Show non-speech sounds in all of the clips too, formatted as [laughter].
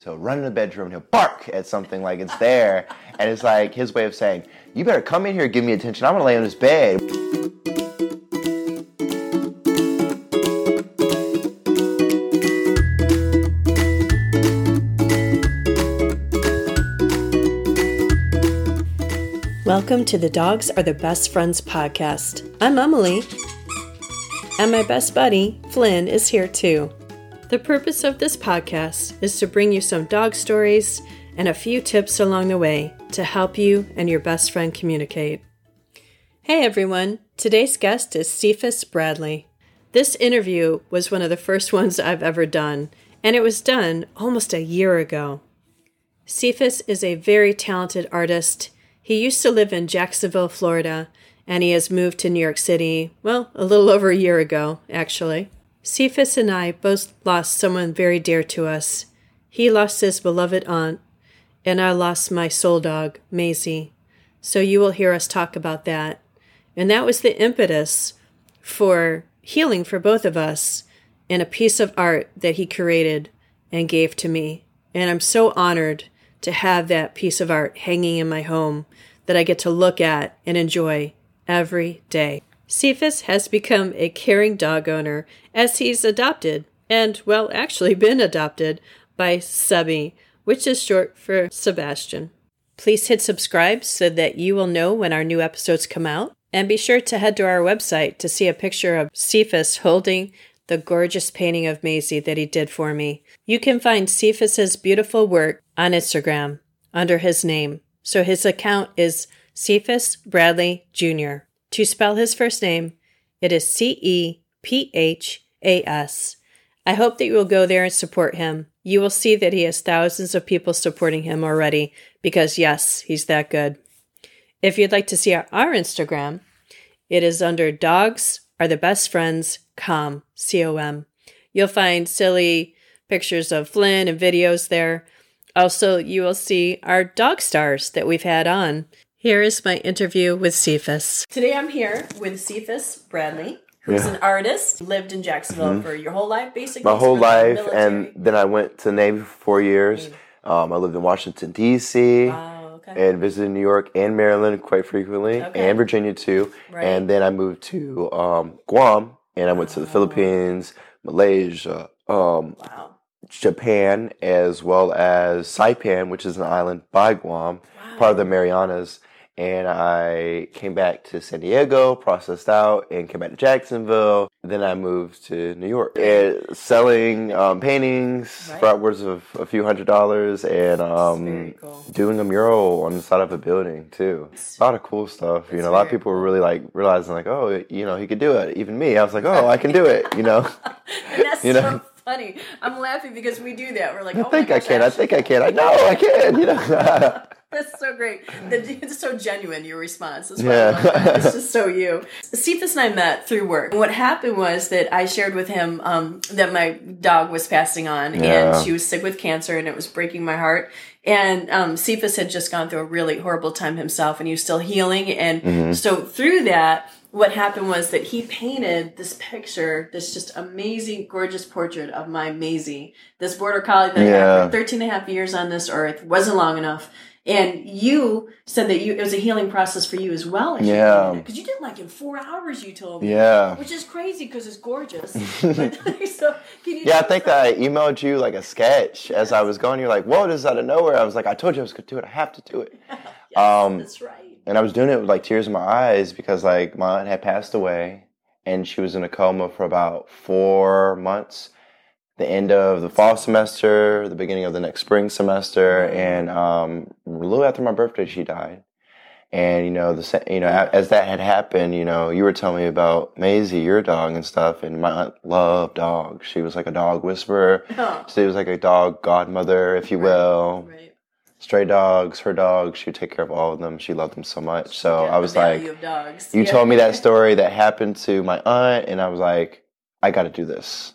So run in the bedroom and he'll bark at something like it's there. and it's like his way of saying, You better come in here give me attention. I'm gonna lay on this bed. Welcome to the Dogs Are the Best Friends podcast. I'm Emily, and my best buddy, Flynn, is here too. The purpose of this podcast is to bring you some dog stories and a few tips along the way to help you and your best friend communicate. Hey everyone, today's guest is Cephas Bradley. This interview was one of the first ones I've ever done, and it was done almost a year ago. Cephas is a very talented artist. He used to live in Jacksonville, Florida, and he has moved to New York City, well, a little over a year ago, actually. Cephas and I both lost someone very dear to us. He lost his beloved aunt, and I lost my soul dog, Maisie. So you will hear us talk about that. And that was the impetus for healing for both of us in a piece of art that he created and gave to me. And I'm so honored to have that piece of art hanging in my home that I get to look at and enjoy every day. Cephas has become a caring dog owner as he's adopted, and, well, actually been adopted, by Sebby, which is short for Sebastian. Please hit subscribe so that you will know when our new episodes come out. And be sure to head to our website to see a picture of Cephas holding the gorgeous painting of Maisie that he did for me. You can find Cephas's beautiful work on Instagram under his name. So his account is Cephas Bradley Jr. To spell his first name, it is C E P H A S. I hope that you will go there and support him. You will see that he has thousands of people supporting him already because, yes, he's that good. If you'd like to see our, our Instagram, it is under Dogs Are the Best Friends Com, C O M. You'll find silly pictures of Flynn and videos there. Also, you will see our dog stars that we've had on. Here is my interview with Cephas. Today I'm here with Cephas Bradley, who's Yeah. an artist, lived in Jacksonville for your whole life, basically. My whole Spent the life, and then I went to the Navy for four years. Um, I lived in Washington D.C. Wow, okay. and visited New York and Maryland quite frequently, Okay. and Virginia too. Right. And then I moved to um, Guam, and I went to the. Philippines, Malaysia, um, wow. Japan, as well as Saipan, which is an island by Guam, part of the Marianas. And I came back to San Diego, processed out, and came back to Jacksonville. Then I moved to New York, and selling um, paintings Right. for upwards of a few hundred dollars, and um, cool. doing a mural on the side of a building too. A lot of cool stuff. You know, a lot of people were really like realizing like, oh, you know, he could do it. Even me, I was like, oh, I can do it. You know. [laughs] That's You so know? funny. I'm laughing because we do that. We're like, I oh think I can. I actually- think I can. I know I can. You know. [laughs] [laughs] That's so great. The- It's so genuine, your response. That's Yeah. I love that. It's just so you. Cephas and I met through work. What happened was that I shared with him um, that my dog was passing on Yeah. and she was sick with cancer and it was breaking my heart. And um, Cephas had just gone through a really horrible time himself and he was still healing. And Mm-hmm. so through that, what happened was that he painted this picture, this just amazing, gorgeous portrait of my Maisie, this border collie that I had for 13 and a half years on this earth, wasn't long enough. And you said that you it was a healing process for you as well. Yeah. Because you did it like in four hours, you told me. Yeah. Which is crazy because it's gorgeous. [laughs] but, [laughs] so, can you Yeah, I think that I emailed you like a sketch as I was going. You're like, "Whoa, this is out of nowhere." I was like, "I told you I was gonna do it. I have to do it." [laughs] Yes, um, that's right. And I was doing it with like tears in my eyes because like my aunt had passed away and she was in a coma for about four months. The end of the fall semester, the beginning of the next spring semester, and um, a little after my birthday, she died. And you know, the you know, as that had happened, you know, you were telling me about Maisie, your dog, and stuff. And my aunt loved dogs. She was like a dog whisperer. Oh, She was like a dog godmother, if you will right. stray dogs, her dogs. She would take care of all of them. She loved them so much. So Yeah, I was like, you Yeah. told me that [laughs] story that happened to my aunt, and I was like, I got to do this.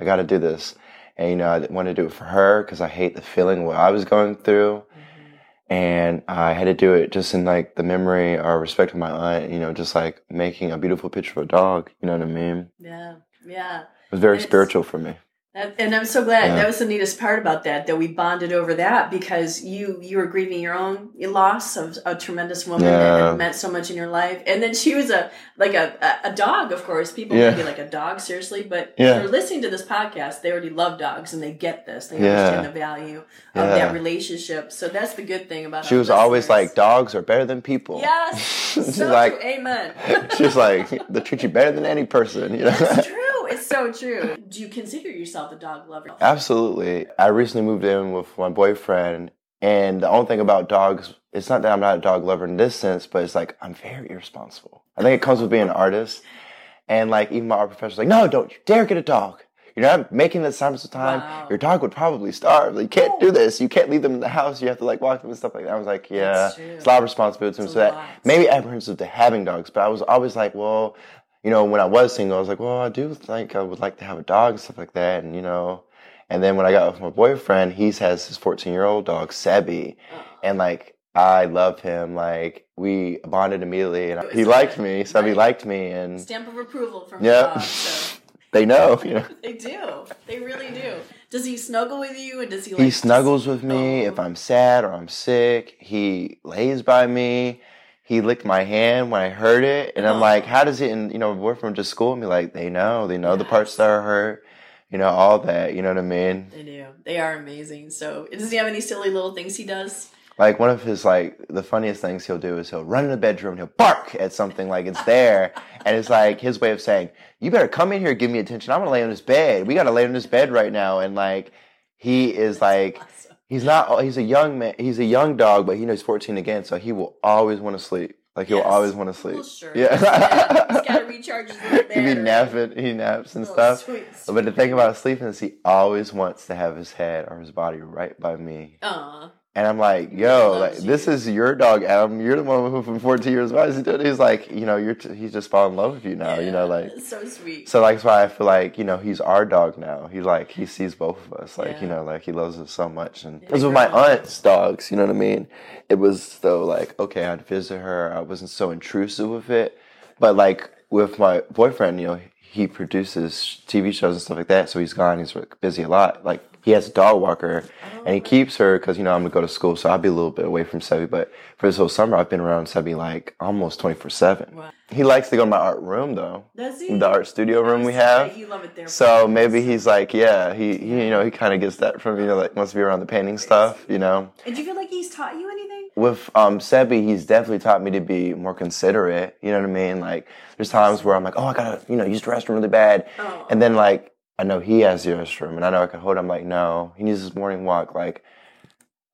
I got to do this. And you know, I didn't want to do it for her because I hate the feeling what I was going through. Mhm. And I had to do it just in like the memory or respect of my aunt, you know, just like making a beautiful picture of a dog. You know what I mean? Yeah, yeah. It was very It's- spiritual for me. That- And I'm so glad Yeah. that was the neatest part about that that we bonded over that because you you were grieving your own loss of a tremendous woman that had meant so much in your life, and then she was a like a a, dog. Of course, people Yeah. would be like a dog seriously, but Yeah. if they're listening to this podcast. They already love dogs and they get this. They Yeah. understand the value of Yeah. that relationship. So that's the good thing about She was always like, dogs are better than people. yes, [laughs] She's so like- true. amen. [laughs] She's like, they treat you better than any person, you know? It's true. It's so true. Do you consider yourself a dog lover? Absolutely. I recently moved in with my boyfriend, and the only thing about dogs, it's not that I'm not a dog lover in this sense, but it's like I'm very irresponsible. I think it comes with being an artist. And like even my art professor's like, no, don't you dare get a dog. You're not making the assignments of time. Wow. Your dog would probably starve. Like, you can't do this. You can't leave them in the house. You have to like walk them and stuff like that. I was like, yeah, it's a lot of responsibility to him. So a that lot. maybe apprehensive to having dogs, but I was always like, well, you know, when I was single, I was like, well, I do think I would like to have a dog and stuff like that. And, you know, and then when I got with my boyfriend, he has his 14 year old dog, Sebby. Oh. And like, I love him. Like, we bonded immediately and he liked me. Sebby Right. liked me. And Stamp of approval from Yeah. the dog. So. [laughs] they know, you know. [laughs] They do. They really do. Does he snuggle with you, and does he? Like, He snuggles with me Oh. if I'm sad or I'm sick. He lays by me. He licked my hand when I heard it, and I'm Oh. like, "How does it?" And you know, my boyfriend just schooled me like, "They know, they know the parts that are hurt, you know, all that. You know what I mean?" They do. They are amazing. So, does he have any silly little things he does? Like one of his like the funniest things he'll do is he'll run in the bedroom, and he'll bark at something like it's there, [laughs] and it's like his way of saying, "You better come in here, and give me attention. I'm gonna lay on this bed. We gotta lay on this bed right now." And like he is like. Awesome. He's not. He's a young man. He's a young dog, but he knows 14 again, so he will always want to sleep. Like he'll Yes. always want to sleep. Well, sure. Yeah. He's got to [laughs] recharge his little he be napping. He naps and Oh, stuff. sweet, But the thing about sleeping is he always wants to have his head or his body right by me. Aw. And I'm like, yo, like this is your dog, Adam. You're the one who from 14 years. Why is he doing? it? He's like, you know, you're. T- he's just falling in love with you now. You know, like. so sweet. So like, that's why I feel like you know he's our dog now. He like he sees both of us. Like Yeah. you know, like he loves us so much. And Yeah, it was with my aunt's dogs. You know what I mean? It was so like okay, I'd visit her. I wasn't so intrusive with it. But like with my boyfriend, you know, he produces TV shows and stuff like that. So he's gone. He's like, busy a lot. Like he has a dog walker, and he keeps her because you know I'm gonna go to school, so I'll be a little bit away from Sebby. But for this whole summer, I've been around Sebby like almost 24 seven. Wow. He likes to go to my art room though Does he? the art studio room we have. You love it there. So maybe he's like, yeah, he, he you know, he kind of gets that from you know, like wants to be around the painting stuff, you know. And do you feel like he's taught you anything? With um Sebby, he's definitely taught me to be more considerate. You know what I mean? Like, there's times where I'm like, oh, I gotta, you know, use the restroom really bad, Oh. and then like I know he has the restroom, and I know I can hold. him. like, no, he needs his morning walk. Like,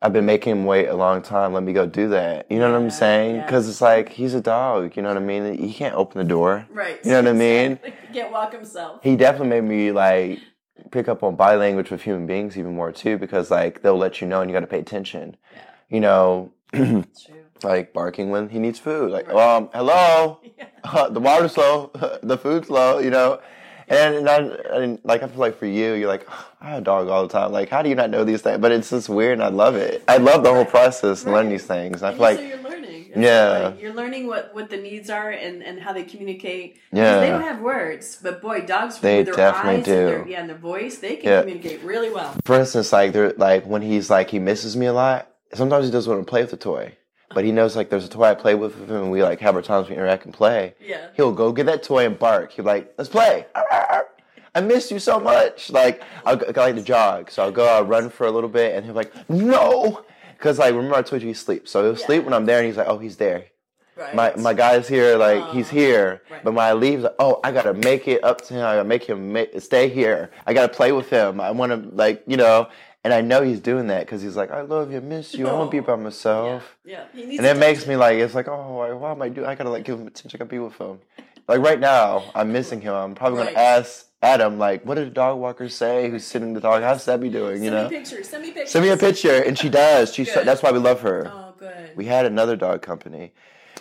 I've been making him wait a long time. Let me go do that. You know what I'm Yeah, saying? yeah. Because it's like he's a dog. You know what I mean? He can't open the door. Right. You know what I mean? [laughs] He can't walk himself. he definitely made me like pick up on body language with human beings even more too because like they'll let you know and you got to pay attention Yeah. you know [clears throat] like barking when he needs food like Right. um hello [laughs] Yeah. [laughs] the water's low the food's low you know and, and, I, and like I feel like for you, you're like I have a dog all the time. Like, how do you not know these things? But it's just weird, and I love it. I love the whole process and learning these things. I feel like so you're learning. It's Yeah. like you're learning what, what the needs are and, and how they communicate. Yeah. They don't have words, but boy, dogs They their definitely eyes do. and their, yeah, and their voice, they can Yeah. communicate really well. for instance, like they're like when he's like he misses me a lot. Sometimes he doesn't want to play with the toy, but he knows like there's a toy I play with with him, and we like have our times we interact and play. Yeah. He'll go get that toy and bark. He'll be like, "Let's play." I miss you so much. Like I'll I like to jog, so I'll go, I'll run for a little bit, and he'll be like, "No," because like remember I told you he sleeps, so he'll Yeah. sleep when I'm there, and he's like, "Oh, he's there." Right. My my guy's here, like he's here. Right. But when I leave, like, oh, I gotta make it up to him. I gotta make him ma- stay here. I gotta play with him. I want to like you know. And I know he's doing that because he's like, I love you, I miss you. I want to be by myself. yeah. Needs And it makes me like, it's like, oh, why, why am I doing? I gotta like give him attention. I gotta be with him. Like right now, I'm missing him. I'm probably Right. gonna ask Adam, like, what did the dog walker say? Who's sitting the dog? How's Sebby doing? You Send know, me pictures. Send me pictures. send me a picture, and she does. She's so, that's why we love her Oh, good. we had another dog company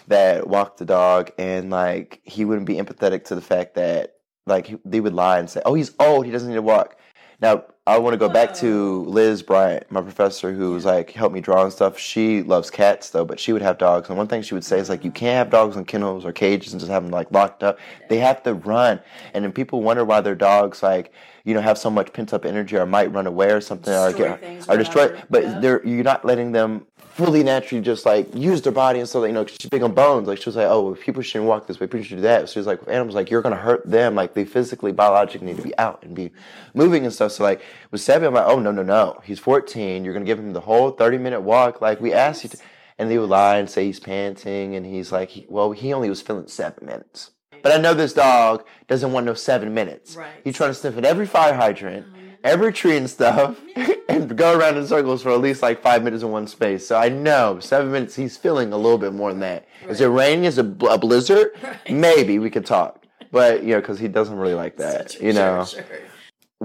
that walked the dog and like he wouldn't be empathetic to the fact that like he, they would lie and say oh he's old he doesn't need to walk now i want to go back to liz bryant my professor who was like helped me draw and stuff she loves cats though but she would have dogs and one thing she would say is like you can't have dogs in kennels or cages and just have them like locked up they have to run and then people wonder why their dogs like you know have so much pent up energy or might run away or something Destroy or get or destroy. But Yeah. they're you're not letting them fully naturally just like use their body and stuff. Like, you know, 'cause she's big on bones. Like she was like, oh, well, people shouldn't walk this way. People should do that. So she was like, animals, like you're gonna hurt them. Like they physically, biologically need to be out and be moving and stuff. So like with Sebby, I'm like, oh no, no, no. He's 14. You're gonna give him the whole 30 minute walk. Like we asked you to. And they would lie and say he's panting, and he's like, he, well, he only was feeling seven minutes. But I know this dog doesn't want no seven minutes. Right. He's trying to sniff at every fire hydrant, oh, every tree and stuff, [laughs] [laughs] and go around in circles for at least like five minutes in one space. So I know seven minutes, he's feeling a little bit more than that. Is it raining? Is it bl- a blizzard? [laughs] Maybe we could talk. But, you know, because he doesn't really like that, you know sure, sure.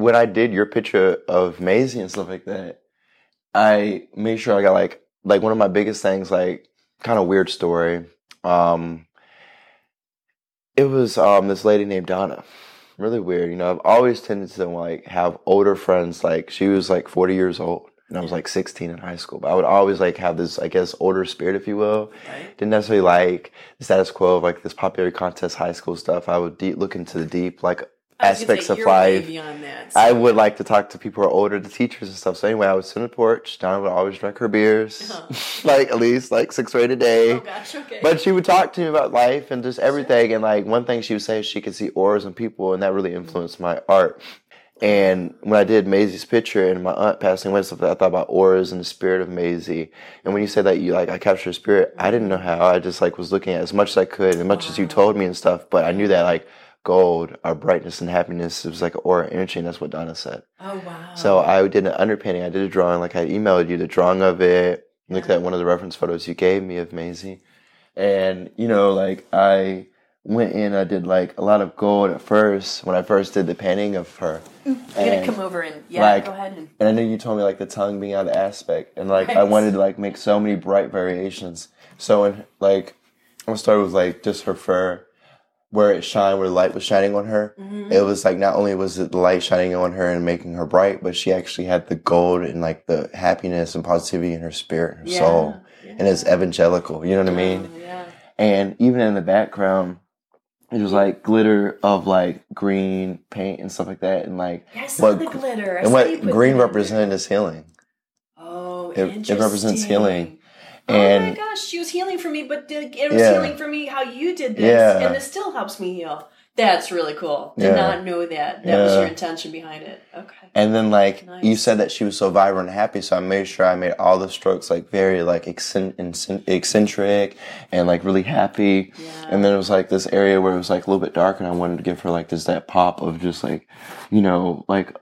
When I did your picture of Maisie and stuff like that, I made sure I got like like one of my biggest things, like kind of weird story. Um, it was um this lady named Donna. Really weird, you know. I've always tended to like have older friends. Like she was like forty years old, and I was like sixteen in high school. But I would always like have this, I guess, older spirit, if you will. Didn't necessarily like the status quo of like this popularity contest, high school stuff. I would deep, look into the deep like I was gonna aspects of life. that. I would like to talk to people who are older, the teachers and stuff. So anyway, I would sit on the porch. Donna would always drink her beers, Uh-huh. [laughs] like at least like six or eight a day. Oh gosh, okay. But she would talk to me about life and just everything. And like one thing she would say is she could see auras in people, and that really influenced my art. And when I did Maisie's picture and my aunt passing away and stuff, I thought about auras and the spirit of Maisie. And when you said that you like I captured spirit, I didn't know how. I just like was looking at as much as I could, as much as you told me and stuff. But I knew that like gold, our brightness and happiness, it was like aura energy, and that's what Donna said. oh wow. So I did an underpainting. I did a drawing, like I emailed you the drawing of it. Looked at one of the ah. reference photos you gave me of Maisie, and you know, like I went in. I did like a lot of gold at first when I first did the painting of her. I'm gonna come over and yeah, like- go ahead and And I know you told me like the tongue being out of aspect, and like I wanted to like make so many bright variations. So in like I'm gonna start with like just her fur, where it shined, where the light was shining on her. Mm-hmm. It was like not only was it the light shining on her and making her bright, but she actually had the gold and like the happiness and positivity in her spirit, and her Yeah, soul, and it's evangelical. You know what I mean? Oh, yeah. And even in the background. It was like glitter of like green paint and stuff like that, and like Yeah, what the glitter. I and what green represented is healing. Oh, It- it represents healing. Oh my gosh, she was healing for me, but did- it was Yeah. healing for me how you did this, Yeah. and this still helps me heal. That's really cool. Did Yeah. not know that. That was your intention behind it. Okay. And then like you said that she was so vibrant and happy, so I made sure I made all the strokes like very like eccen- eccen- eccentric and like really happy. Yeah. And then it was like this area where it was like a little bit dark, and I wanted to give her like this that pop of just like, you know, like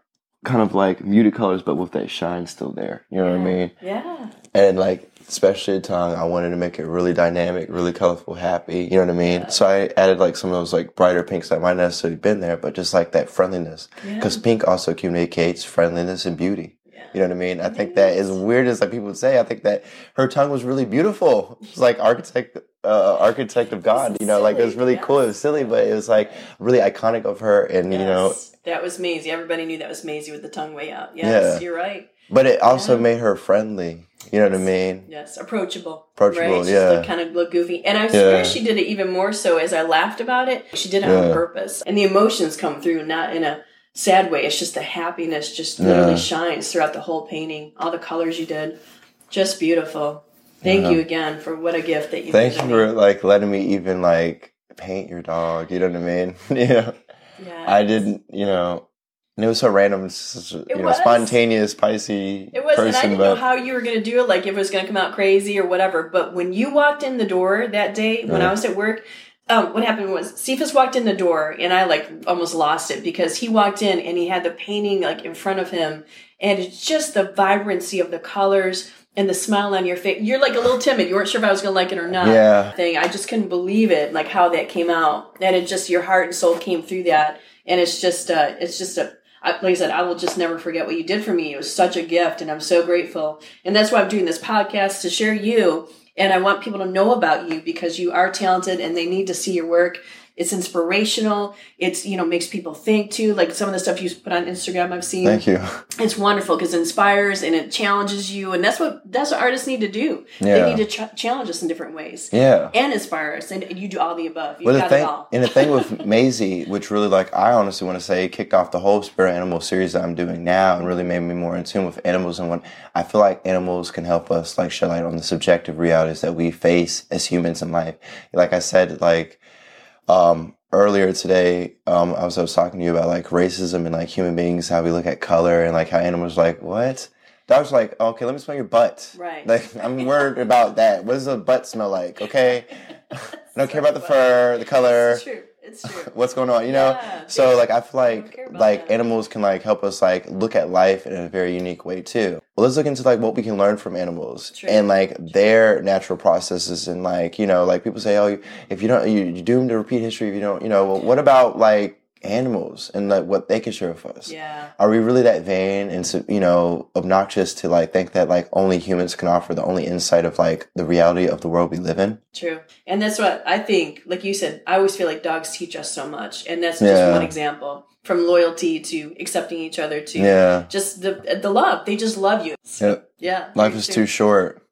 kind of like muted colors, but with that shine still there. You know what I mean? Yeah. And like especially the tongue, I wanted to make it really dynamic, really colorful, happy. You know what I mean? So I added like some of those like brighter pinks that might not necessarily been there, but just like that friendliness. Because pink also communicates friendliness and beauty. You know what I mean? I think that as weird as like people would say, I think that her tongue was really beautiful. It's like architect, uh, architect of God. You know, like it was really yes. cool. It was silly, but it was like really iconic of her. And you know, that was Maisie. Everybody knew that was Maisie with the tongue way out. Yes, Yeah. you're right. but it also Yeah. made her friendly. You know what I mean? Yes, approachable. Approachable, right? She yeah. kind of look goofy. And I Yeah. swear she did it even more so as I laughed about it. She did it on purpose. And the emotions come through, not in a sad way. It's just the happiness just literally Yeah. shines throughout the whole painting. All the colors you did. Just beautiful. Thank Yeah. you again for what a gift that you Thank you for me. like letting me even like paint your dog. You know what I mean? [laughs] yeah. Yeah. I didn't, you know, and it was so random. You know, was. spontaneous, spicy It was, person, and I didn't but know how you were going to do it, like if it was going to come out crazy or whatever. But when you walked in the door that day, when I was at work, um, what happened was Cephas walked in the door, and I like almost lost it because he walked in and he had the painting like in front of him, and it's just the vibrancy of the colors and the smile on your face. You're like a little timid. You weren't sure if I was going to like it or not. Yeah. Thing. I just couldn't believe it, like how that came out, and it just your heart and soul came through that, and it's just, uh, it's just a I, like I said, I will just never forget what you did for me. It was such a gift, and I'm so grateful. And that's why I'm doing this podcast to share you. And I want people to know about you because you are talented, and they need to see your work It's inspirational. It's, you know, makes people think too. Like some of the stuff you put on Instagram I've seen. Thank you. It's wonderful because it inspires and it challenges you. And that's what, that's what artists need to do. Yeah. They need to ch- challenge us in different ways. Yeah. And inspire us. And you do all the above. You've Well, got thing, it all. and the thing with [laughs] Maisie, which really like I honestly want to say kicked off the whole spirit animal series that I'm doing now, and really made me more in tune with animals. And when I feel like animals can help us like shed light on the subjective realities that we face as humans in life. Like I said, like um, earlier today, um, I was I was talking to you about like racism and like human beings, how we look at color, and like how animals are like what. That was like, okay, let me smell your butt. Right. Like, I'm worried about that. What does a butt smell like? Okay. [laughs] I don't care about the fur, the color It's true. It's true. [laughs] what's going on you know Yeah, so like i feel like like that. animals can like help us like look at life in a very unique way too well let's look into like what we can learn from animals True. and like their natural processes and like you know like people say oh if you don't you, you're doomed to repeat history if you don't you know well, what about like animals and like what they can share with us Yeah. are we really that vain and you know obnoxious to like think that like only humans can offer the only insight of like the reality of the world we live in True. And that's what I think, like you said, I always feel like dogs teach us so much. And that's just Yeah. one example. From loyalty to accepting each other to yeah just the the love. They just love you. Yep. Yeah. life is true. too short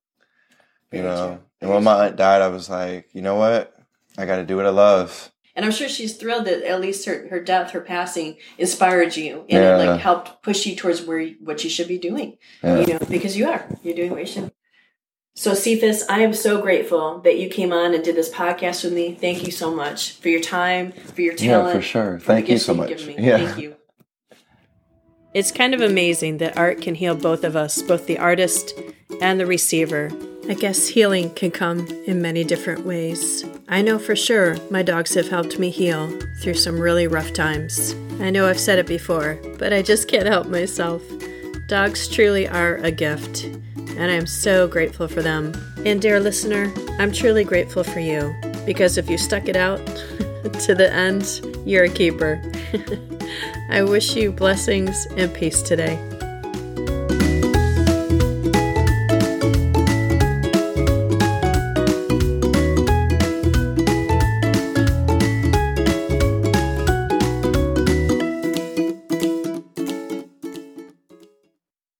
you Very know true. and when my aunt died i was like you know what i gotta do what i love And I'm sure she's thrilled that at least her, her death, her passing inspired you and Yeah. it like helped push you towards where you- what you should be doing. Yeah. You know, because you are. You're doing what you should. So Cephas, I am so grateful that you came on and did this podcast with me. Thank you so much for your time, for your talent. yeah for sure for thank you so much me. yeah Thank you. It's kind of amazing that art can heal both of us, both the artist and the receiver. I guess healing can come in many different ways. I know for sure my dogs have helped me heal through some really rough times. I know I've said it before, but I just can't help myself. Dogs truly are a gift, and I'm so grateful for them. And, dear listener, I'm truly grateful for you because if you stuck it out [laughs] to the end, you're a keeper. [laughs] I wish you blessings and peace today.